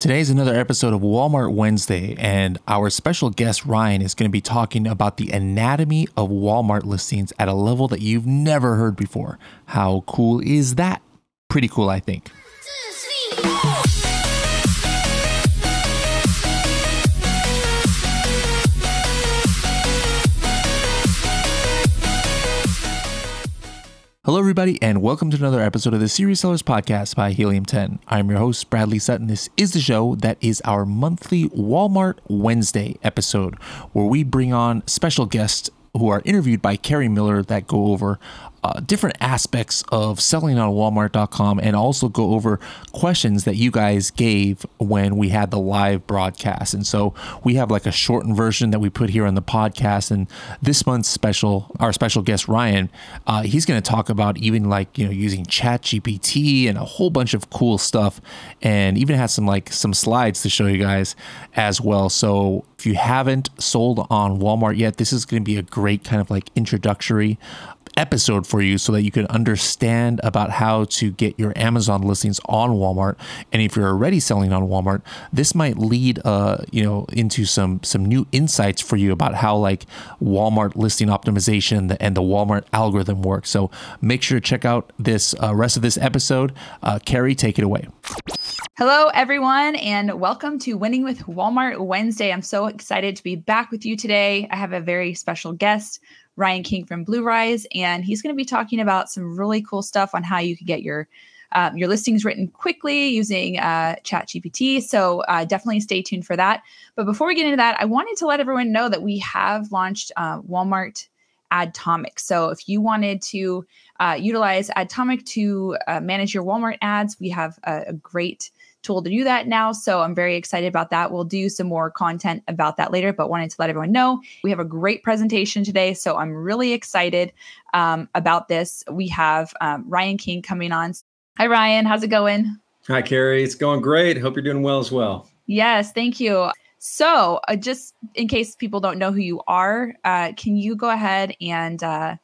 Today's another episode of Walmart Wednesday, and our special guest Ryan is going to be talking about the anatomy of Walmart listings at a level that you've never heard before. How cool is that? Pretty cool, I think. Hello, everybody, and welcome to another episode of the Serious Sellers Podcast by Helium 10. I'm your host, Bradley Sutton. This is the show that is our monthly Walmart Wednesday episode, where we bring on special guests who are interviewed by Carrie Miller that go over uh, different aspects of selling on walmart.com and also go over questions that you guys gave when we had the live broadcast. And so we have like a shortened version that we put here on the podcast. And this month's special our special guest ryan uh, he's going to talk about even like you know using chat gpt and a whole bunch of cool stuff and even has some like some slides to show you guys as well. So if you haven't sold on walmart yet this is going to be a great kind of like introductory episode for you so that you can understand about how to get your Amazon listings on Walmart. And if you're already selling on Walmart, this might lead uh, you know into some some new insights for you about how like Walmart listing optimization and the Walmart algorithm works. So make sure to check out this uh, rest of this episode. Uh, Carrie, take it away. Hello, everyone, and welcome to Winning with Walmart Wednesday. I'm so excited to be back with you today. I have a very special guest. Ryan King from Blue Rise, and he's going to be talking about some really cool stuff on how you can get your um, your listings written quickly using uh, ChatGPT. So uh, definitely stay tuned for that. But before we get into that, I wanted to let everyone know that we have launched uh, Walmart Adtomic. So if you wanted to uh, utilize Adtomic to uh, manage your Walmart ads, we have a, a great tool to do that now. So I'm very excited about that. We'll do some more content about that later, but wanted to let everyone know we have a great presentation today. So I'm really excited um, about this. We have um, Ryan King coming on. Hi, Ryan. How's it going? Hi, Carrie. It's going great. Hope you're doing well as well. Yes, thank you. So, uh, just in case people don't know who you are, uh, can you go ahead and uh,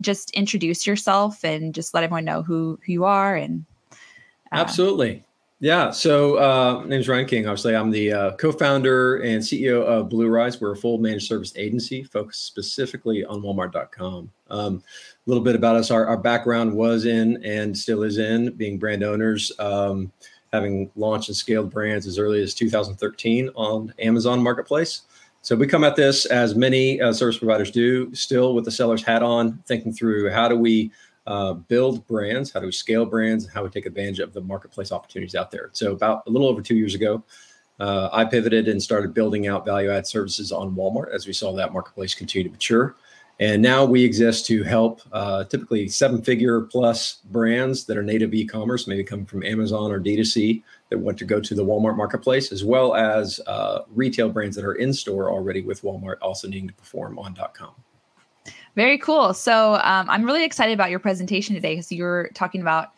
just introduce yourself and just let everyone know who, who you are and uh, absolutely yeah. So, uh, name's Ryan King. Obviously, I'm the uh, co-founder and CEO of Blue Rise. We're a full managed service agency focused specifically on Walmart.com. Um, a little bit about us: our, our, background was in and still is in being brand owners, um, having launched and scaled brands as early as 2013 on Amazon Marketplace. So we come at this as many uh, service providers do, still with the seller's hat on, thinking through how do we uh, build brands, how do we scale brands, and how we take advantage of the marketplace opportunities out there. So about a little over two years ago, uh, I pivoted and started building out value add services on Walmart as we saw that marketplace continue to mature. And now we exist to help uh, typically seven figure plus brands that are native e commerce, maybe coming from Amazon or D2C, that want to go to the Walmart marketplace, as well as uh, retail brands that are in store already with Walmart also needing to perform on .com. Very cool. So um, I'm really excited about your presentation today because you're talking about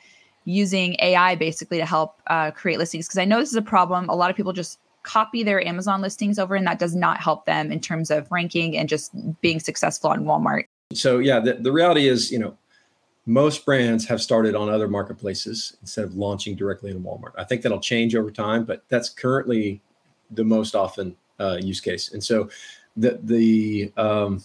using AI basically to help uh, create listings. Because I know this is a problem. A lot of people just copy their Amazon listings over, and that does not help them in terms of ranking and just being successful on Walmart. So yeah, the, the reality is, you know, most brands have started on other marketplaces instead of launching directly in Walmart. I think that'll change over time, but that's currently the most often uh, use case. And so the the um,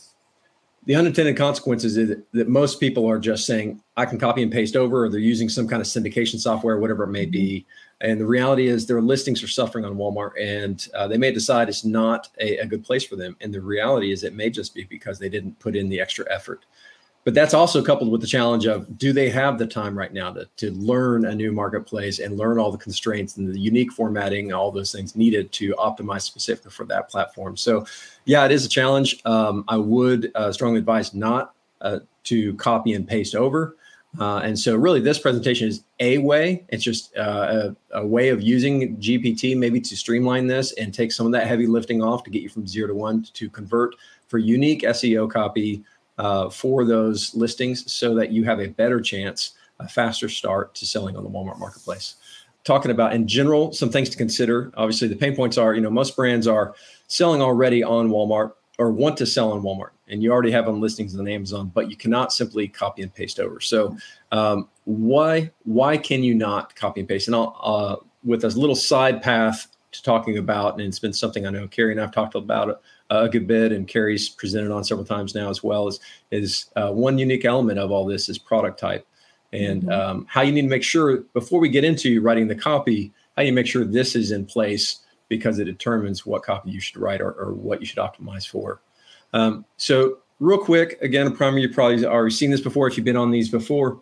the unintended consequences is that most people are just saying i can copy and paste over or they're using some kind of syndication software whatever it may be. Mm-hmm. and the reality is their listings are suffering on walmart and uh, they may decide it's not a, a, good place for them. And the reality is it may just be because they didn't put in the extra effort but that's also coupled with the challenge of do they have the time right now to, to learn a new marketplace and learn all the constraints and the unique formatting all those things needed to optimize specifically for that platform? So yeah it is a challenge. Um, i would uh, strongly advise not uh, to copy and paste over. Uh, and so really this presentation is a way it's just uh, a, a, way of using gpt maybe to streamline this and take some of that heavy lifting off to get you from zero to one to convert for unique seo copy uh, for those listings so that you have a better chance, a faster start to selling on the Walmart marketplace. Talking about in general, some things to consider. Obviously, the pain points are, you know, most brands are selling already on Walmart or want to sell on Walmart, and you already have them listings on Amazon, but you cannot simply copy and paste over. So, um, why why can you not copy and paste? And I'll uh, with a little side path to talking about, and it's been something I know Carrie and I've talked about a good bit, and Carrie's presented on several times now as well. Is is uh, one unique element of all this is product type, and mm-hmm. um, how you need to make sure before we get into writing the copy, how you make sure this is in place because it determines what copy you should write or, or what you should optimize for. Um, so real quick, again, a primer you probably already seen this before if you've been on these before.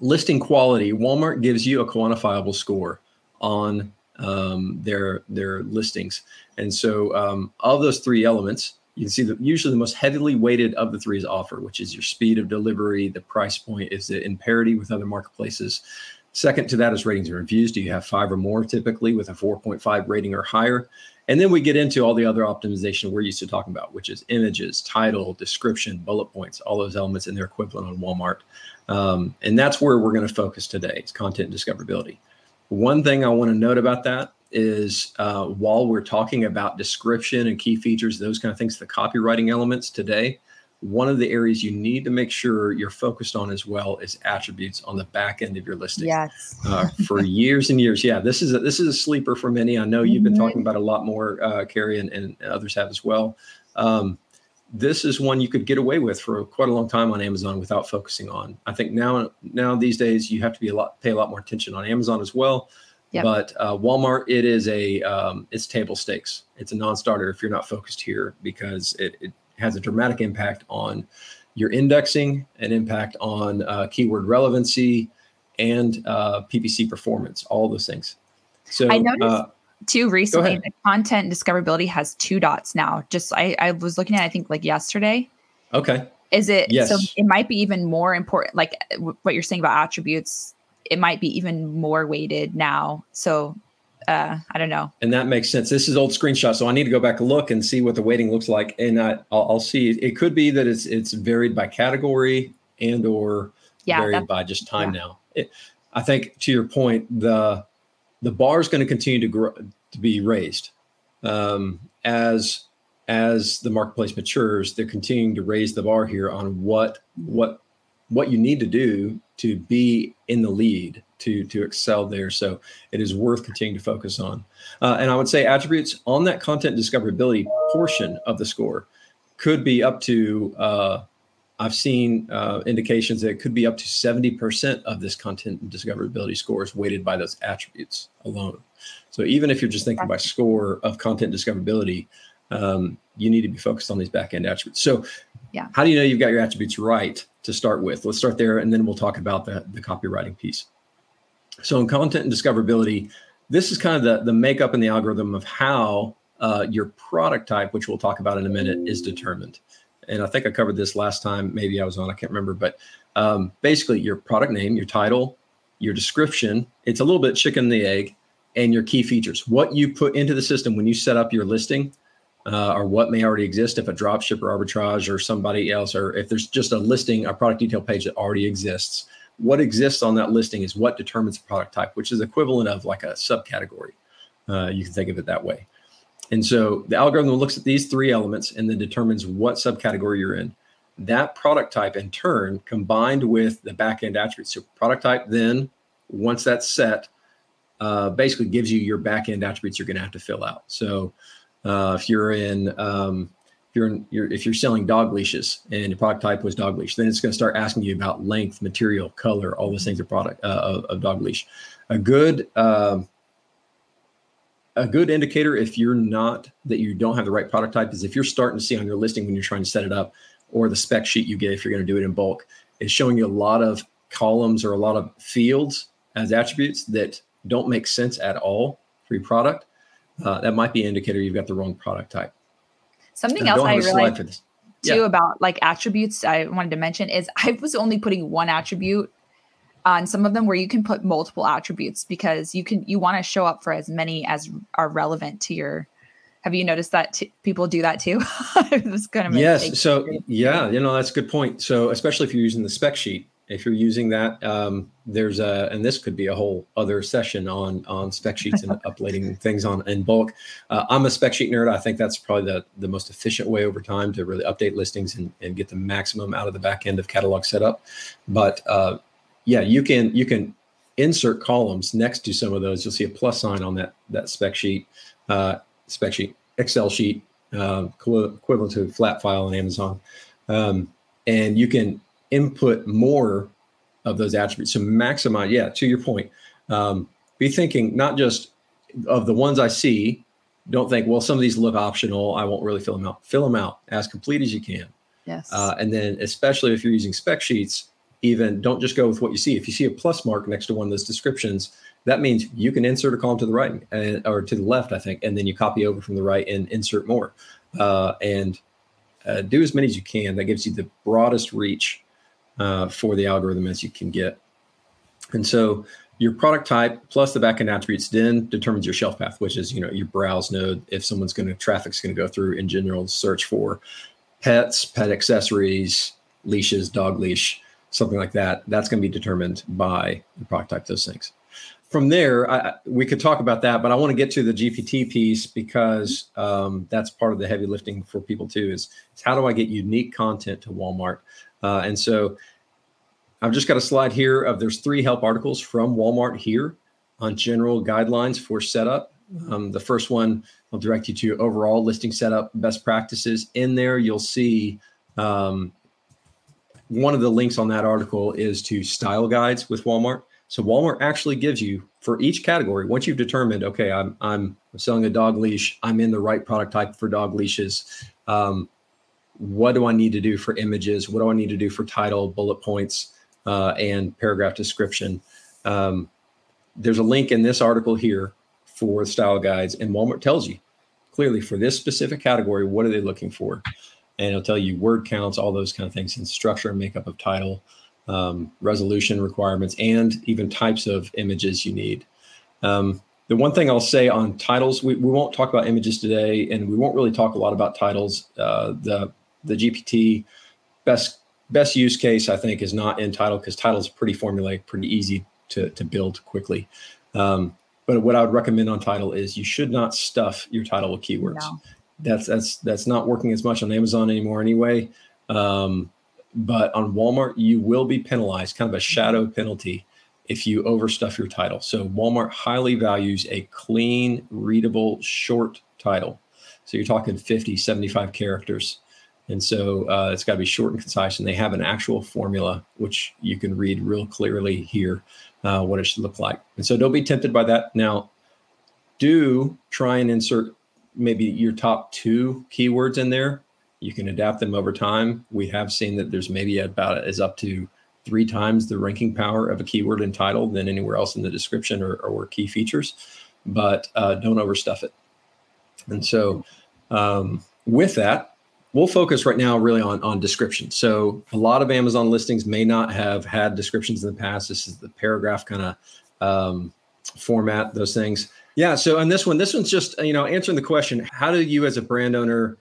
Listing quality, Walmart gives you a quantifiable score on um, their their listings. And so, um, of those three elements, you can see that usually the most heavily weighted of the three is offer, which is your speed of delivery, the price point, is it in parity with other marketplaces. Second to that is ratings and reviews. Do you have five or more typically with a 4.5 rating or higher? And then we get into all the other optimization we're used to talking about, which is images, title, description, bullet points, all those elements and their equivalent on Walmart. Um, and that's where we're going to focus today. It's content discoverability. One thing I want to note about that is uh, while we're talking about description and key features, those kind of things, the copywriting elements today, one of the areas you need to make sure you're focused on as well is attributes on the back end of your listing. Yes. uh, for years and years, yeah, this is a, this is a sleeper for many. I know you've been mm-hmm. talking about a lot more, uh, Carrie, and, and others have as well. Um, this is one you could get away with for quite a long time on Amazon without focusing on. I think now now these days you have to be a lot pay a lot more attention on Amazon as well. Yep. But uh, Walmart, it is a um, it's table stakes. It's a non-starter if you're not focused here because it, it has a dramatic impact on your indexing, an impact on uh, keyword relevancy, and uh, PPC performance. All those things. So I noticed uh, too recently the content discoverability has two dots now. Just I, I was looking at i think like yesterday. Okay. Is it yes. so it might be even more important like what you're saying about attributes it might be even more weighted now. So uh i don't know. And that makes sense. This is old screenshot so i need to go back and look and see what the weighting looks like. And I, I'll, I'll see. It could be that it's it's varied by category and or yeah, varied by just time yeah. now. It, i think to your point the the bar is going to continue to grow to be raised um, as as the marketplace matures. They're continuing to raise the bar here on what what what you need to do to be in the lead to to excel there. So it is worth continuing to focus on. Uh, and I would say attributes on that content discoverability portion of the score could be up to uh, I've seen uh, indications that it could be up to 70% of this content and discoverability score is weighted by those attributes alone. So even if you're just thinking by score of content discoverability, um, you need to be focused on these back end attributes. So, yeah, how do you know you've got your attributes right to start with? Let's start there, and then we'll talk about the, the copywriting piece. So, in content and discoverability, this is kind of the, the makeup and the algorithm of how uh, your product type, which we'll talk about in a minute, is determined and I think I covered this last time. Maybe I was on, I can't remember, but um, basically your product name, your title, your description. It's a little bit chicken and the egg, and your key features. What you put into the system when you set up your listing, uh, or what may already exist if a dropship or arbitrage or somebody else, or if there's just a listing, a product detail page that already exists. What exists on that listing is what determines the product type, which is equivalent of like a subcategory. Uh, you can think of it that way. And so the algorithm looks at these three elements and then determines what subcategory you're in. That product type, in turn, combined with the backend attributes. So product type, then once that's set, uh, basically gives you your backend attributes you're going to have to fill out. So uh, if you're in um, if you're, in, you're if you're selling dog leashes and your product type was dog leash, then it's going to start asking you about length, material, color, all those things of product uh, of, of, dog leash. A good um, a good indicator if you're not that you don't have the right product type is if you're starting to see on your listing when you're trying to set it up or the spec sheet you get if you're going to do it in bulk is showing you a lot of columns or a lot of fields as attributes that don't make sense at all for your product. Uh, that might be an indicator you've got the wrong product type. Something else i realized too yeah. about like attributes i wanted to mention is i was only putting one attribute on some of them where you can put multiple attributes because you can you want to show up for as many as are relevant to your have you noticed that t- people do that too? It was kind of yes so yeah you know that's a good point. So especially if you're using the spec sheet if you're using that um, there's a and this could be a whole other session on on spec sheets and uploading things on in bulk. Uh, i'm a spec sheet nerd. I think that's probably the the most efficient way over time to really update listings and, and get the maximum out of the back end of catalog setup. But uh, yeah, you can you can insert columns next to some of those, you'll see a plus sign on that that spec sheet, uh, spec sheet, Excel sheet, uh, equivalent to a flat file on Amazon, um, and you can input more of those attributes. So maximize, yeah, to your point, um, be thinking not just of the ones I see. Don't think, well, some of these look optional. I won't really fill them out. Fill them out as complete as you can. Yes. Uh, and then, especially if you're using spec sheets, even don't just go with what you see. If you see a plus mark next to one of those descriptions, that means you can insert a column to the right and, or to the left, I think, and then you copy over from the right and insert more. Uh, and uh, do as many as you can. That gives you the broadest reach uh, for the algorithm as you can get. And so your product type plus the backend attributes then determines your shelf path, which is you know your browse node. If someone's going to traffic's going to go through in general search for pets, pet accessories, leashes, dog leash, something like that. That's going to be determined by the product type. Those things. From there, I, we could talk about that, but I want to get to the GPT piece because um, that's part of the heavy lifting for people too. Is, is how do I get unique content to Walmart? Uh, and so I've just got a slide here of there's three help articles from Walmart here on general guidelines for setup. Um, the first one will direct you to overall listing setup best practices. In there, you'll see um, one of the links on that article is to style guides with Walmart. So Walmart actually gives you for each category, once you've determined, okay, I'm I'm selling a dog leash, I'm in the right product type for dog leashes. Um, what do I need to do for images? What do I need to do for title, bullet points, uh, and paragraph description? Um, there's a link in this article here for style guides, and Walmart tells you clearly for this specific category what are they looking for, and it'll tell you word counts, all those kind of things, and structure and makeup of title, um, resolution requirements, and even types of images you need. Um, the one thing I'll say on titles, we, we won't talk about images today, and we won't really talk a lot about titles. Uh, the the GPT best best use case I think is not in title because title is pretty formulaic, pretty easy to to build quickly. Um, but what I would recommend on title is you should not stuff your title with keywords. No. That's that's that's not working as much on Amazon anymore anyway. Um, but on Walmart, you will be penalized, kind of a shadow penalty, if you overstuff your title. So Walmart highly values a clean, readable, short title. So you're talking 50, 75 characters. And so uh, it's got to be short and concise. And they have an actual formula, which you can read real clearly here, uh, what it should look like. And so don't be tempted by that. Now, do try and insert maybe your top two keywords in there. You can adapt them over time. We have seen that there's maybe about is up to three times the ranking power of a keyword and title than anywhere else in the description or, or key features, but uh, don't overstuff it. And so, um, with that, we'll focus right now really on on description. So a lot of Amazon listings may not have had descriptions in the past. This is the paragraph kind of um, format, those things. Yeah. So on this one, this one's just you know answering the question: How do you, as a brand owner,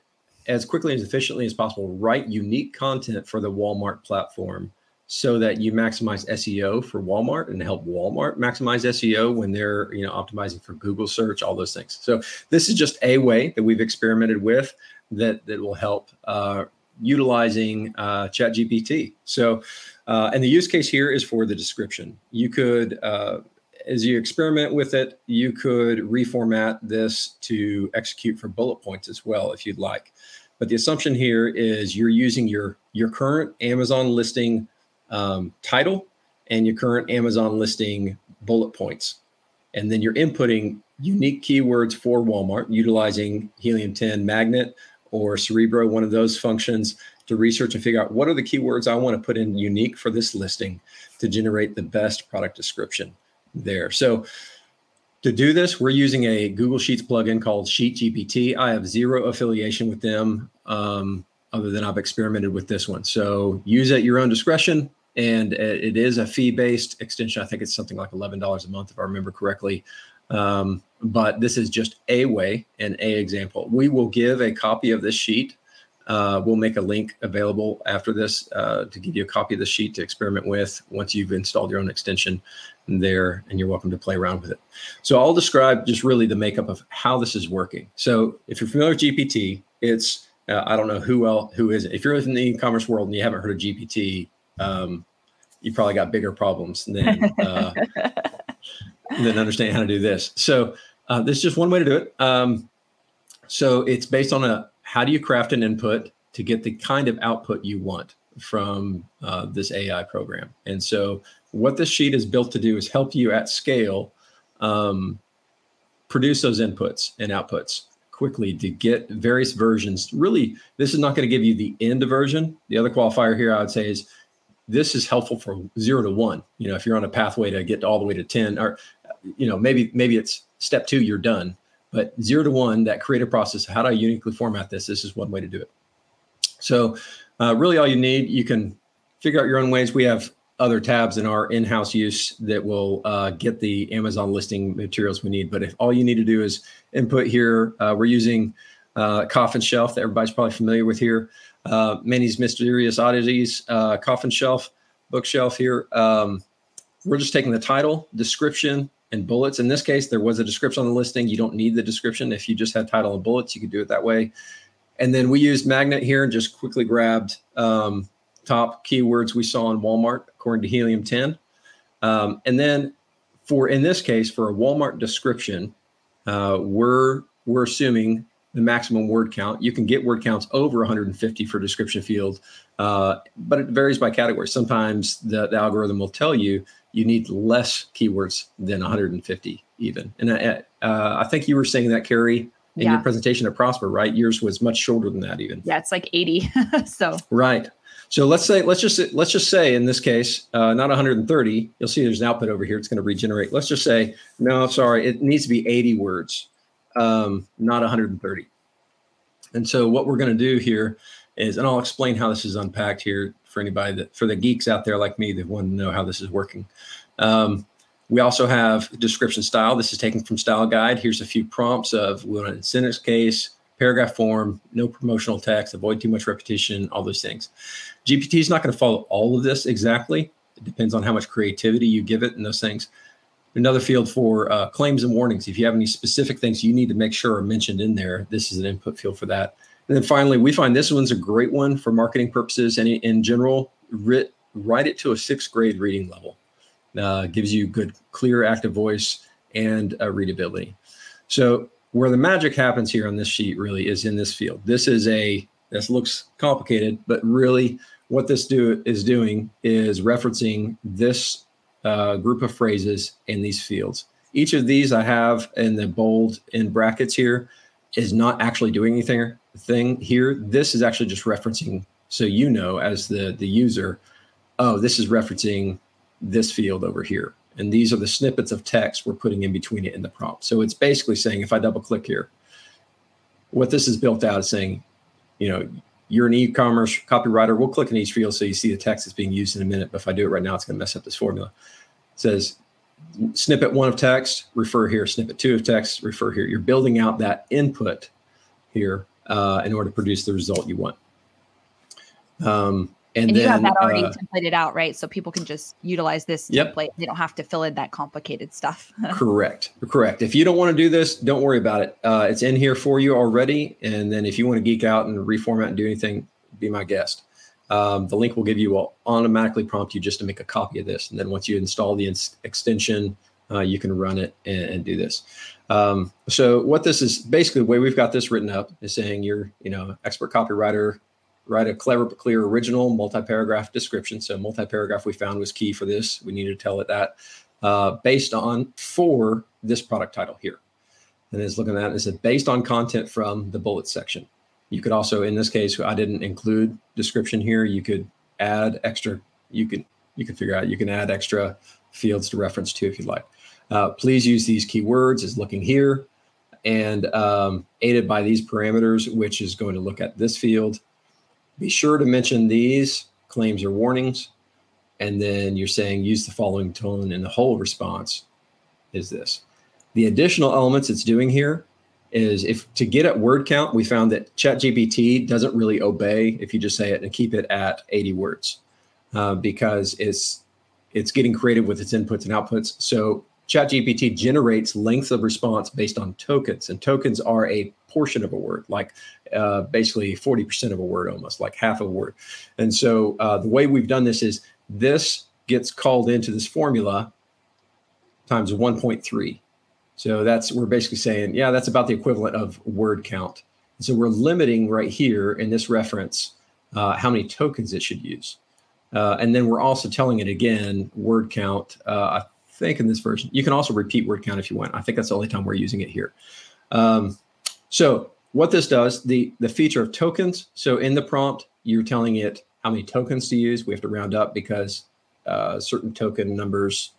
as quickly and efficiently as possible, write unique content for the Walmart platform? So that you maximize SEO for Walmart and help Walmart maximize SEO when they're you know optimizing for Google search, all those things. So this is just a way that we've experimented with that that will help uh, utilizing uh, ChatGPT. So, uh, and the use case here is for the description. You could, uh, as you experiment with it, you could reformat this to execute for bullet points as well, if you'd like. But the assumption here is you're using your your current Amazon listing um, title and your current Amazon listing bullet points, and then you're inputting unique keywords for Walmart utilizing Helium 10 Magnet or Cerebro, one of those functions to research and figure out what are the keywords I want to put in unique for this listing to generate the best product description there. So to do this, we're using a Google Sheets plugin called Sheet GPT. I have zero affiliation with them um, other than I've experimented with this one. So use at your own discretion. And it is a fee based extension. I think it's something like $11 a month, if I remember correctly. Um, but this is just a way and a example. We will give a copy of this sheet. Uh, we'll make a link available after this uh, to give you a copy of the sheet to experiment with once you've installed your own extension there, and you're welcome to play around with it. So I'll describe just really the makeup of how this is working. So if you're familiar with GPT, it's uh, I don't know who else who is it. If you're in the e-commerce world and you haven't heard of GPT, um, you probably got bigger problems than uh, than understanding how to do this. So uh, this is just one way to do it. Um, so it's based on a how do you craft an input to get the kind of output you want from uh, this AI program. And so what this sheet is built to do is help you at scale um, produce those inputs and outputs quickly to get various versions. Really, this is not going to give you the end version. The other qualifier here I would say is this is helpful for zero to one. You know, if you're on a pathway to get all the way to 10, or you know, maybe maybe it's step two, you're done. But zero to one, that creative process, how do I uniquely format this? This is one way to do it. So uh, really all you need, you can figure out your own ways. We have other tabs in our in-house use that will uh, get the Amazon listing materials we need. But if all you need to do is input here, uh, we're using uh, Coffin Shelf that everybody's probably familiar with here. Uh, Mysterious Oddities, uh, Coffin Shelf, bookshelf here. Um, we're just taking the title, description, and bullets. In this case, there was a description on the listing. You don't need the description. If you just had title and bullets, you could do it that way. And then we used Magnet here and just quickly grabbed um, top keywords we saw in Walmart according to Helium 10. Um, and then for in this case, for a Walmart description, uh, we're we're assuming the maximum word count. You can get word counts over 150 for description field, uh, but it varies by category. Sometimes the, the, algorithm will tell you you need less keywords than 150 even. And I, uh, I think you were saying that, Carrie, in yeah. your presentation at Prosper, right? Yours was much shorter than that even. Yeah, it's like 80. so right. So let's say let's just let's just say in this case, uh, not 130. You'll see there's an output over here. It's going to regenerate. Let's just say no, sorry, it needs to be 80 words, um, not 130. And so what we're going to do here is, and I'll explain how this is unpacked here for anybody that for the geeks out there like me that want to know how this is working. Um, we also have description style. This is taken from Style Guide. Here's a few prompts of we want a sentence case, paragraph form, no promotional text, avoid too much repetition, all those things. GPT is not going to follow all of this exactly. It depends on how much creativity you give it and those things. Another field for uh, claims and warnings. If you have any specific things you need to make sure are mentioned in there, this is an input field for that. And then finally, we find this one's a great one for marketing purposes. And in general, writ, write it to a sixth grade reading level uh, gives you good, clear, active voice and uh, readability. So where the magic happens here on this sheet really is in this field. This is a this looks complicated, but really what this do is doing is referencing this uh, group of phrases in these fields. Each of these I have in the bold in brackets here is not actually doing anything thing here. This is actually just referencing so you know as the the user, oh, this is referencing this field over here. And these are the snippets of text we're putting in between it and the prompt. So it's basically saying, if I double click here, what this is built out is saying, you know, you're an e-commerce copywriter. We'll click in each field so you see the text that's being used in a minute. But if I do it right now, it's going to mess up this formula. It says snippet one of text, refer here. Snippet two of text, refer here. You're building out that input here uh, in order to produce the result you want. Um, and, and then, you have that already uh, templated out, right? So people can just utilize this yep. template. They don't have to fill in that complicated stuff. correct. Correct. If you don't want to do this, don't worry about it. Uh, it's in here for you already. And then if you want to geek out and reformat and do anything, be my guest. Um, the link will give you will automatically prompt you just to make a copy of this. And then once you install the ins- extension, uh, you can run it and, and do this. Um, so what this is basically the way we've got this written up is saying you're, you know, expert copywriter, write a clever but clear original multi-paragraph description. So multi-paragraph we found was key for this. We needed to tell it that uh, based on for this product title here. And it's looking at it, it based on content from the bullet section. You could also, in this case, I didn't include description here. You could add extra. You could you could figure out you can add extra fields to reference to if you'd like. Uh, please use these keywords as looking here and um, aided by these parameters, which is going to look at this field be sure to mention these claims or warnings. And then you're saying use the following tone in the whole response is this. The additional elements it's doing here is if to get at word count, we found that ChatGPT doesn't really obey if you just say it and keep it at 80 words uh, because it's it's getting creative with its inputs and outputs. So ChatGPT generates length of response based on tokens, and tokens are a portion of a word, like uh, basically 40% of a word, almost like half a word. And so uh, the way we've done this is this gets called into this formula times 1.3. So that's we're basically saying, yeah, that's about the equivalent of word count. And so we're limiting right here in this reference uh, how many tokens it should use. Uh, and then we're also telling it again word count. Uh, I think in this version, you can also repeat word count if you want. I think that's the only time we're using it here. Um, so what this does, the the feature of tokens. So in the prompt, you're telling it how many tokens to use. We have to round up because uh, certain token numbers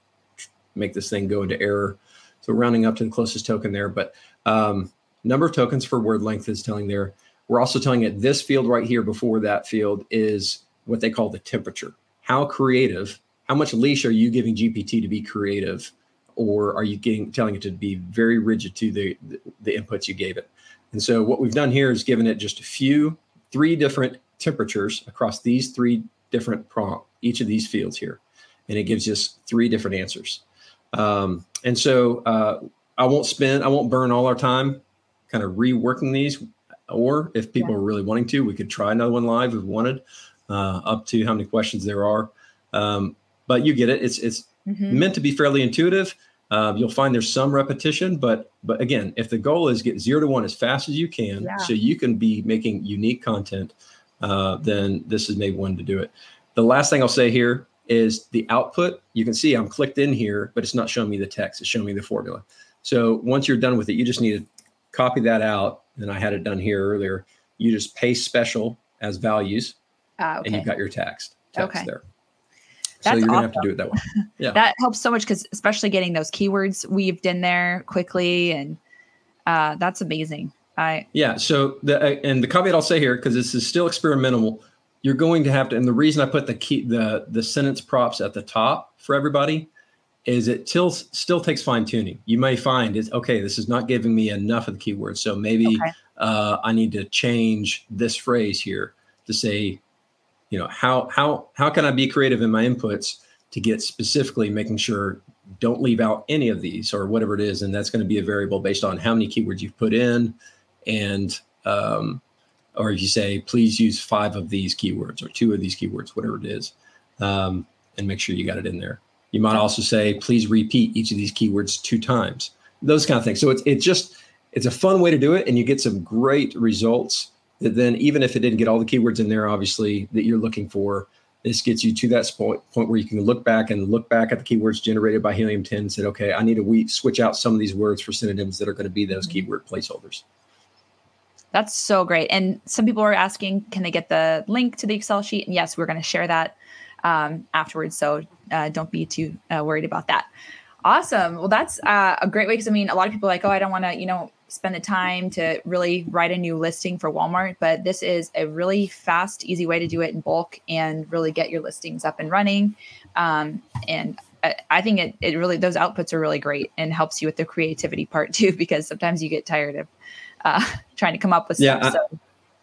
make this thing go into error. So rounding up to the closest token there, but um, number of tokens for word length is telling there. We're also telling it this field right here before that field is what they call the temperature. How creative, how much leash are you giving GPT to be creative? Or are you getting telling it to be very rigid to the, the, the inputs you gave it? And so what we've done here is given it just a few, three different temperatures across these three different prompt, each of these fields here. And it gives us three different answers. Um, and so uh, I won't spend, I won't burn all our time kind of reworking these. Or if people yeah. are really wanting to, we could try another one live if we wanted, uh, up to how many questions there are. Um, but you get it. It's it's mm-hmm. meant to be fairly intuitive. Uh, you'll find there's some repetition, but but again, if the goal is get zero to one as fast as you can, yeah. so you can be making unique content, uh, then this is maybe one to do it. The last thing I'll say here is the output. You can see I'm clicked in here, but it's not showing me the text. It's showing me the formula. So once you're done with it, you just need to copy that out. And I had it done here earlier. You just paste special as values, uh, okay. and you've got your text, text okay. there. That's so you're gonna have to do it that way. Yeah, that helps so much because especially getting those keywords weaved in there quickly, and uh, that's amazing. I yeah. So the uh, and the caveat I'll say here because this is still experimental you're going to have to and the reason i put the key the the sentence props at the top for everybody is it still still takes fine tuning you may find it's okay this is not giving me enough of the keywords so maybe okay. uh, i need to change this phrase here to say you know how how how can i be creative in my inputs to get specifically making sure don't leave out any of these or whatever it is and that's going to be a variable based on how many keywords you've put in and um, or if you say, please use five of these keywords or two of these keywords, whatever it is, um, and make sure you got it in there. You might also say, please repeat each of these keywords two times. Those kind of things. So it's it's just it's a fun way to do it, and you get some great results. That then, even if it didn't get all the keywords in there, obviously that you're looking for, this gets you to that point point where you can look back and look back at the keywords generated by Helium 10 and said, okay, I need to we- switch out some of these words for synonyms that are going to be those mm-hmm. keyword placeholders. That's so great. And some people are asking, can they get the link to the Excel sheet? And yes, we're going to share that um, afterwards. So uh, don't be too uh, worried about that. Awesome. Well, that's uh, a great way because I mean, a lot of people are like, oh, I don't want to, you know, spend the time to really write a new listing for Walmart. But this is a really fast, easy way to do it in bulk and really get your listings up and running. Um, and I, I think it, it really, those outputs are really great and helps you with the creativity part too, because sometimes you get tired of uh, trying to come up with yeah, stuff. So.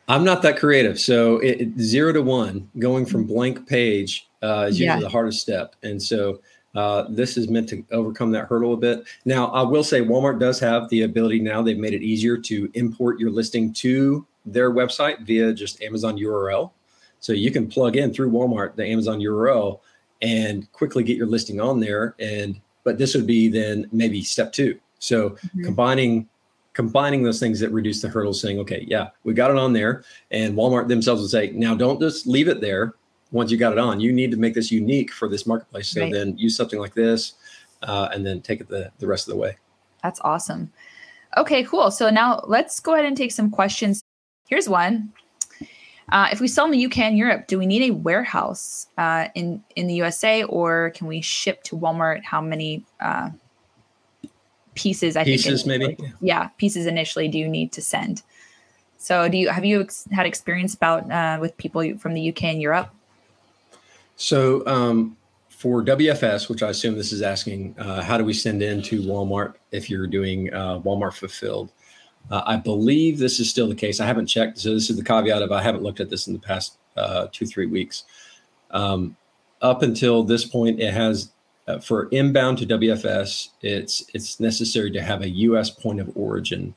I, am not that creative. So it, it, zero to one, going from blank page uh, is usually yeah. the hardest step. And so uh, this is meant to overcome that hurdle a bit. Now, I will say Walmart does have the ability now, they've made it easier to import your listing to their website via just Amazon URL. So you can plug in through Walmart the Amazon URL and quickly get your listing on there. And but this would be then maybe step two. So mm-hmm. combining combining those things that reduce the hurdles, saying, okay, yeah, we got it on there. And Walmart themselves would say, now don't just leave it there once you got it on. You need to make this unique for this marketplace. So right. then use something like this uh, and then take it the, the rest of the way. That's awesome. Okay, cool. So now let's go ahead and take some questions. Here's one. Uh, if we sell in the UK and Europe, do we need a warehouse uh, in in the USA, or can we ship to Walmart? How many uh, pieces I pieces think maybe yeah pieces initially do you need to send. So do you have you ex- had experience about uh, with people from the UK and Europe? So um, for WFS, which I assume this is asking, uh, how do we send in to Walmart if you're doing uh, Walmart fulfilled? Uh, I believe this is still the case. I haven't checked, so this is the caveat of I haven't looked at this in the past uh, two three weeks. Um, up until this point, it has uh, for inbound to WFS, it's it's necessary to have a U.S. point of origin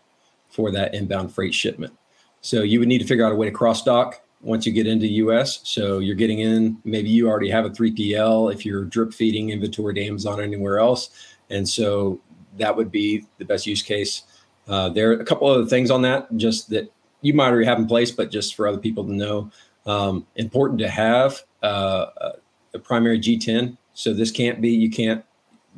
for that inbound freight shipment. So you would need to figure out a way to cross dock once you get into US. So you're getting in, maybe you already have a 3PL if you're drip feeding inventory to Amazon or anywhere else. And so that would be the best use case. Uh, there are a couple other things on that, just that you might already have in place, but just for other people to know. Um, important to have uh, a primary GTIN. So this can't be, you can't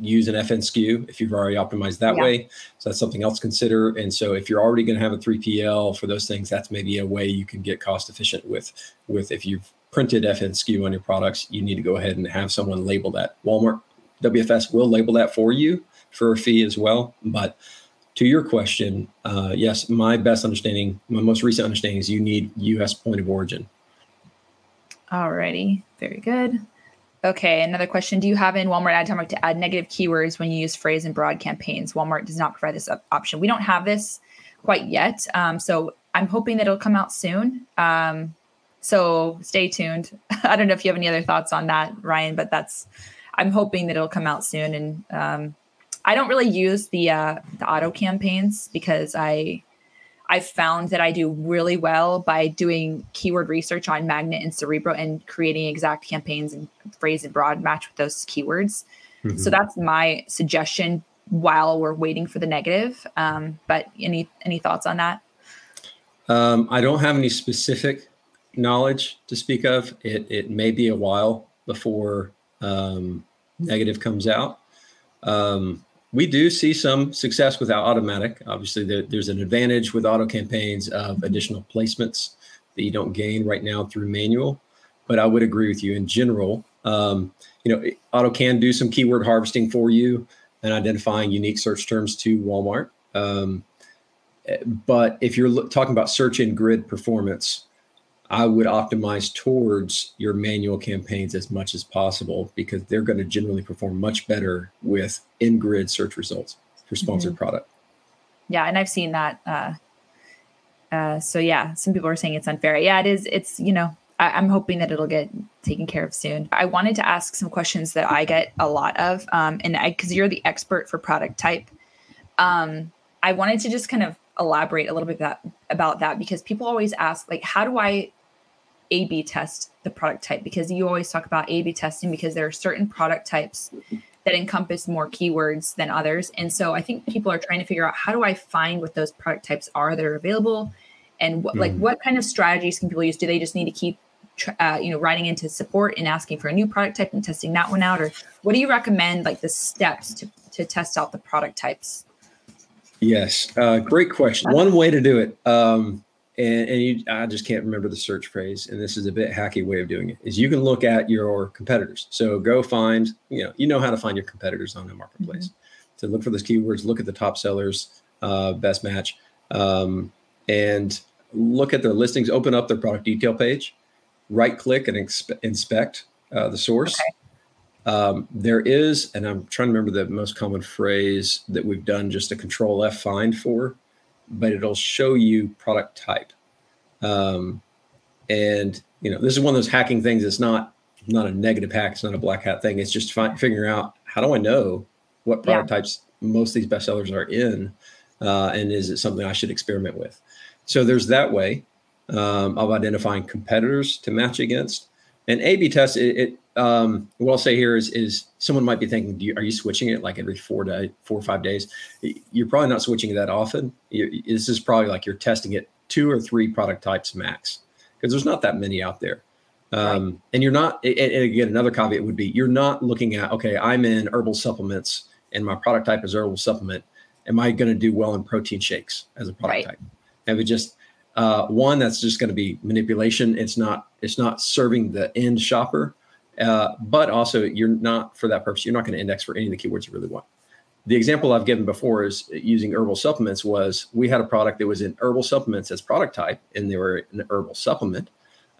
use an FN SKU if you've already optimized that yeah. way. So that's something else to consider. And so if you're already going to have a 3PL for those things, that's maybe a way you can get cost efficient with with if you've printed FN SKU on your products, you need to go ahead and have someone label that. Walmart WFS will label that for you for a fee as well. But to your question, uh, yes, my best understanding, my most recent understanding is you need US point of origin. Alrighty, very good. Okay, another question. Do you have in Walmart Adtomic to add negative keywords when you use phrase and broad campaigns? Walmart does not provide this option. We don't have this quite yet. Um, so I'm hoping that it'll come out soon. Um, so stay tuned. I don't know if you have any other thoughts on that, Ryan, but that's, I'm hoping that it'll come out soon. And um, I don't really use the, uh, the auto campaigns because I, I've found that I do really well by doing keyword research on Magnet and Cerebro and creating exact campaigns and phrase and broad match with those keywords. Mm-hmm. So that's my suggestion while we're waiting for the negative. Um, but any any thoughts on that? Um, I don't have any specific knowledge to speak of. It it may be a while before um, negative comes out. Um, we do see some success without automatic. Obviously, there, there's an advantage with auto campaigns of additional placements that you don't gain right now through manual. But I would agree with you in general. Um, you know, auto can do some keyword harvesting for you and identifying unique search terms to Walmart. Um, but if you're talking about search and grid performance, I would optimize towards your manual campaigns as much as possible because they're going to generally perform much better with in grid search results for sponsored mm-hmm. product. Yeah, and I've seen that. Uh, uh, so yeah, some people are saying it's unfair. Yeah, it is. It's you know, I, am hoping that it'll get taken care of soon. I wanted to ask some questions that I get a lot of, um, and because you're the expert for product type, um, I wanted to just kind of elaborate a little bit about that because people always ask like how do i a b test the product type because you always talk about a b testing because there are certain product types that encompass more keywords than others. And so i think people are trying to figure out how do i find what those product types are that are available? And what, mm. like what kind of strategies can people use? Do they just need to keep uh, you know writing into support and asking for a new product type and testing that one out? Or what do you recommend like the steps to, to test out the product types? Yes, uh, great question. One way to do it, um, and, and you, I just can't remember the search phrase, and this is a bit hacky way of doing it. Is you can look at your competitors. So go find, you know, you know how to find your competitors on the marketplace. Mm-hmm. So look for those keywords. Look at the top sellers, uh, best match, um, and look at their listings. Open up their product detail page. Right click and expe- inspect uh, the source. Okay um, there is, and I'm trying to remember the most common phrase that we've done just a control F find for, but it'll show you product type. Um, and you know, this is one of those hacking things. It's not not a negative hack. It's not a black hat thing. It's just fi- figuring out how do I know what product yeah. types most of these bestsellers are in, uh, and is it something I should experiment with? So there's that way um, of identifying competitors to match against. And A/B test it, it um, what I'll say here is, is someone might be thinking, you, are you switching it like every four to four or five days? You're probably not switching it that often. You, this is probably like you're testing it two or three product types max because there's not that many out there. Um, right. And you're not, and, and again, another caveat would be you're not looking at, okay, I'm in herbal supplements and my product type is herbal supplement. Am I going to do well in protein shakes as a product right. type? And we just, uh, one, that's just going to be manipulation. It's not, it's not serving the end shopper uh, but also, you're not for that purpose. You're not going to index for any of the keywords you really want. The example I've given before is using herbal supplements. Was we had a product that was in herbal supplements as product type, and they were an herbal supplement,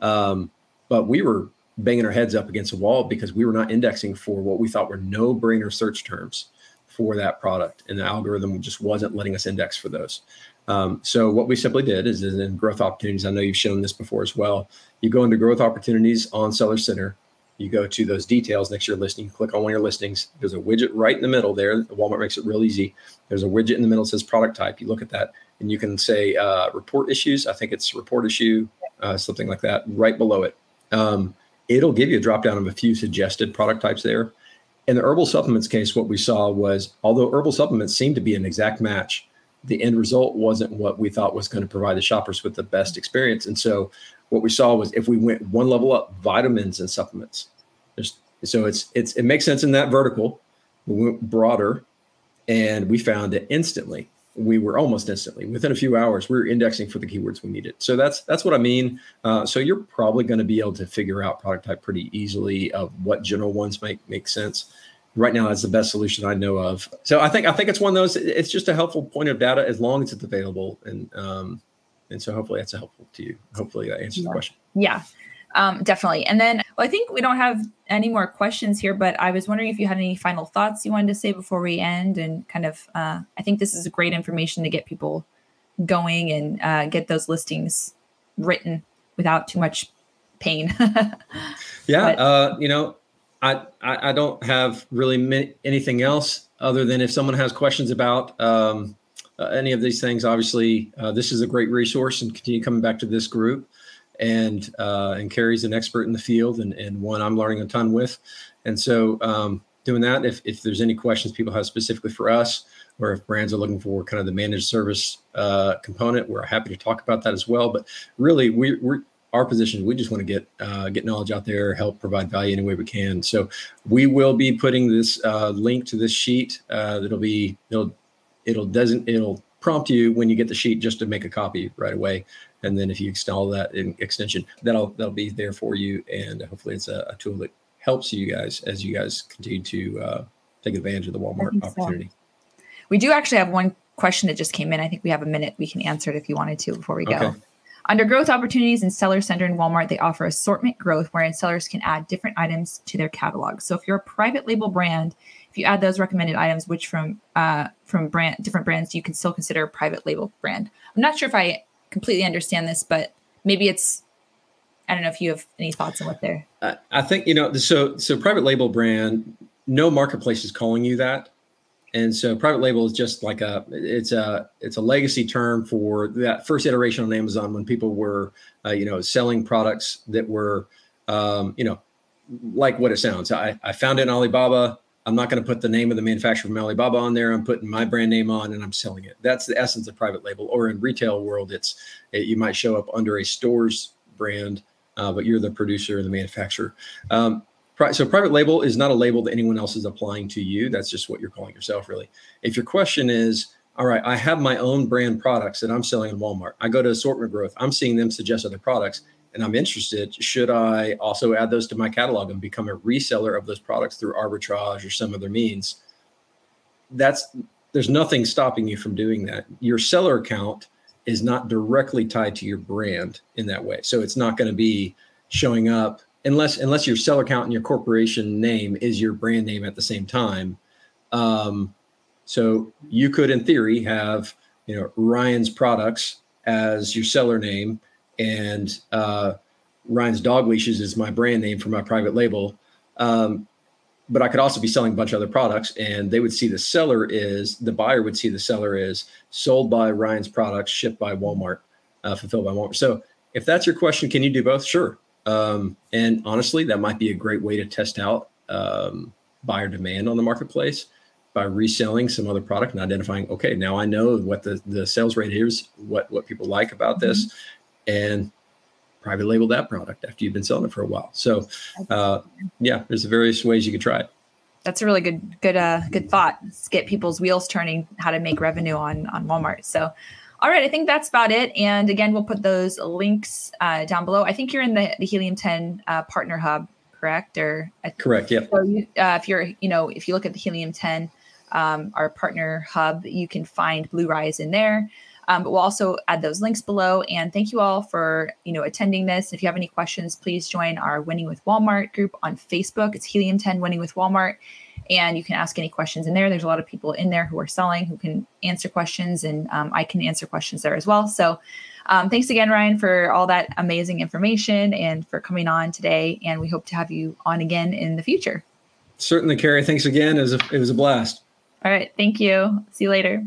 um, but we were banging our heads up against a wall because we were not indexing for what we thought were no-brainer search terms for that product, and the algorithm just wasn't letting us index for those. Um, so what we simply did is, is in growth opportunities. I know you've shown this before as well. You go into growth opportunities on Seller Center you go to those details next to your listing, you click on one of your listings. There's a widget right in the middle there. Walmart makes it real easy. There's a widget in the middle that says product type. You look at that and you can say uh, report issues. I think it's report issue uh, something like that, right below it. Um, it'll give you a drop down of a few suggested product types there. In the herbal supplements case, what we saw was although herbal supplements seemed to be an exact match, the end result wasn't what we thought was going to provide the shoppers with the best experience. And so what we saw was if we went one level up, vitamins and supplements. There's, so it's it's it makes sense in that vertical. We went broader, and we found it instantly we were almost instantly within a few hours we were indexing for the keywords we needed so that's that's what i mean uh, so you're probably going to be able to figure out product type pretty easily of what general ones make make sense right now that's the best solution i know of so i think i think it's one of those it's just a helpful point of data as long as it's available and um and so hopefully that's helpful to you hopefully that answers yeah. the question yeah um, definitely. And then well, I think we don't have any more questions here, but I was wondering if you had any final thoughts you wanted to say before we end and kind of, uh, I think this is a great information to get people going and uh, get those listings written without too much pain. yeah. But, uh, you know, I, I, I, don't have really anything else other than if someone has questions about um, uh, any of these things, obviously, uh, this is a great resource and continue coming back to this group and uh, and Carrie's an expert in the field and, and one I'm learning a ton with. And so um, doing that, if, if there's any questions people have specifically for us, or if brands are looking for kind of the managed service uh, component, we're happy to talk about that as well. But really, we, we're our position. We just want to get uh, get knowledge out there, help provide value any way we can. So we will be putting this uh, link to this sheet. Uh, that'll be it'll it'll doesn't it'll prompt you when you get the sheet just to make a copy right away. And then if you install that in extension, that'll that'll be there for you. And hopefully it's a, a tool that helps you guys as you guys continue to uh, take advantage of the Walmart opportunity. So. We do actually have one question that just came in. I think we have a minute. We can answer it if you wanted to before we go. Under growth opportunities in Seller Center and Walmart, they offer assortment growth wherein sellers can add different items to their catalog. So if you're a private label brand, if you add those recommended items, which from uh, from brand different brands, you can still consider a private label brand. I'm not sure if I completely understand this, but maybe it's I don't know if you have any thoughts on what they're. I think you know so so private label brand. No marketplace is calling you that, and so private label is just like a it's a it's a legacy term for that first iteration on Amazon when people were uh, you know selling products that were um, you know like what it sounds. I I found it in Alibaba. I'm not going to put the name of the manufacturer from Alibaba on there. I'm putting my brand name on and I'm selling it. That's the essence of private label. Or in retail world, it's it, you might show up under a store's brand, uh, but you're the producer and the manufacturer. Um, so private label is not a label that anyone else is applying to you. That's just what you're calling yourself, really. If your question is, all right, I have my own brand products that I'm selling in Walmart. I go to assortment growth. I'm seeing them suggest other products and I'm interested, should I also add those to my catalog and become a reseller of those products through arbitrage or some other means? That's there's nothing stopping you from doing that. Your seller account is not directly tied to your brand in that way. So it's not going to be showing up unless unless your seller account and your corporation name is your brand name at the same time. Um, so you could, in theory, have you know Ryan's products as your seller name and uh, Ryan's Dog Leashes is my brand name for my private label. Um, but I could also be selling a bunch of other products, and they would see the seller is the buyer would see the seller is sold by Ryan's products, shipped by Walmart, uh, fulfilled by Walmart. So if that's your question, can you do both? Sure. Um, and honestly, that might be a great way to test out um, buyer demand on the marketplace by reselling some other product and identifying, okay, now I know what the, the sales rate is, what what people like about this, mm-hmm and private label that product after you've been selling it for a while. So, uh, yeah, there's various ways you could try it. That's a really good, good, uh, good thought. Let's get people's wheels turning. How to make revenue on on Walmart. So, all right, I think that's about it. And again, we'll put those links uh, down below. I think you're in the, the Helium 10 uh, partner hub, correct? Or correct? Yeah. So you, uh, if you're, you know, if you look at the Helium 10, um, our partner hub, you can find Blue Rise in there. Um, but we'll also add those links below. And thank you all for you know attending this. If you have any questions, please join our Winning with Walmart group on Facebook. It's Helium 10 Winning with Walmart. And you can ask any questions in there. There's a lot of people in there who are selling who can answer questions, and um, I can answer questions there as well. So, um, thanks again, Ryan, for all that amazing information and for coming on today. And we hope to have you on again in the future. Certainly, Carrie. Thanks again. It was a, it was a blast. All right. Thank you. See you later.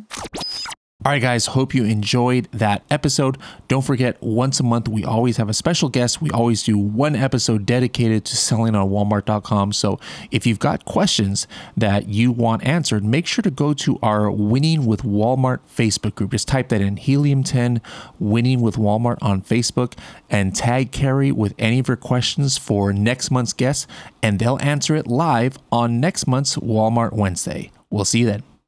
All right, guys, hope you enjoyed that episode. Don't forget, once a month, we always have a special guest. We always do one episode dedicated to selling on Walmart.com. So if you've got questions that you want answered, make sure to go to our Winning with Walmart Facebook group. Just type that in Helium 10 Winning with Walmart on Facebook and tag Carrie with any of your questions for next month's guest, and they'll answer it live on next month's Walmart Wednesday. We'll see you then.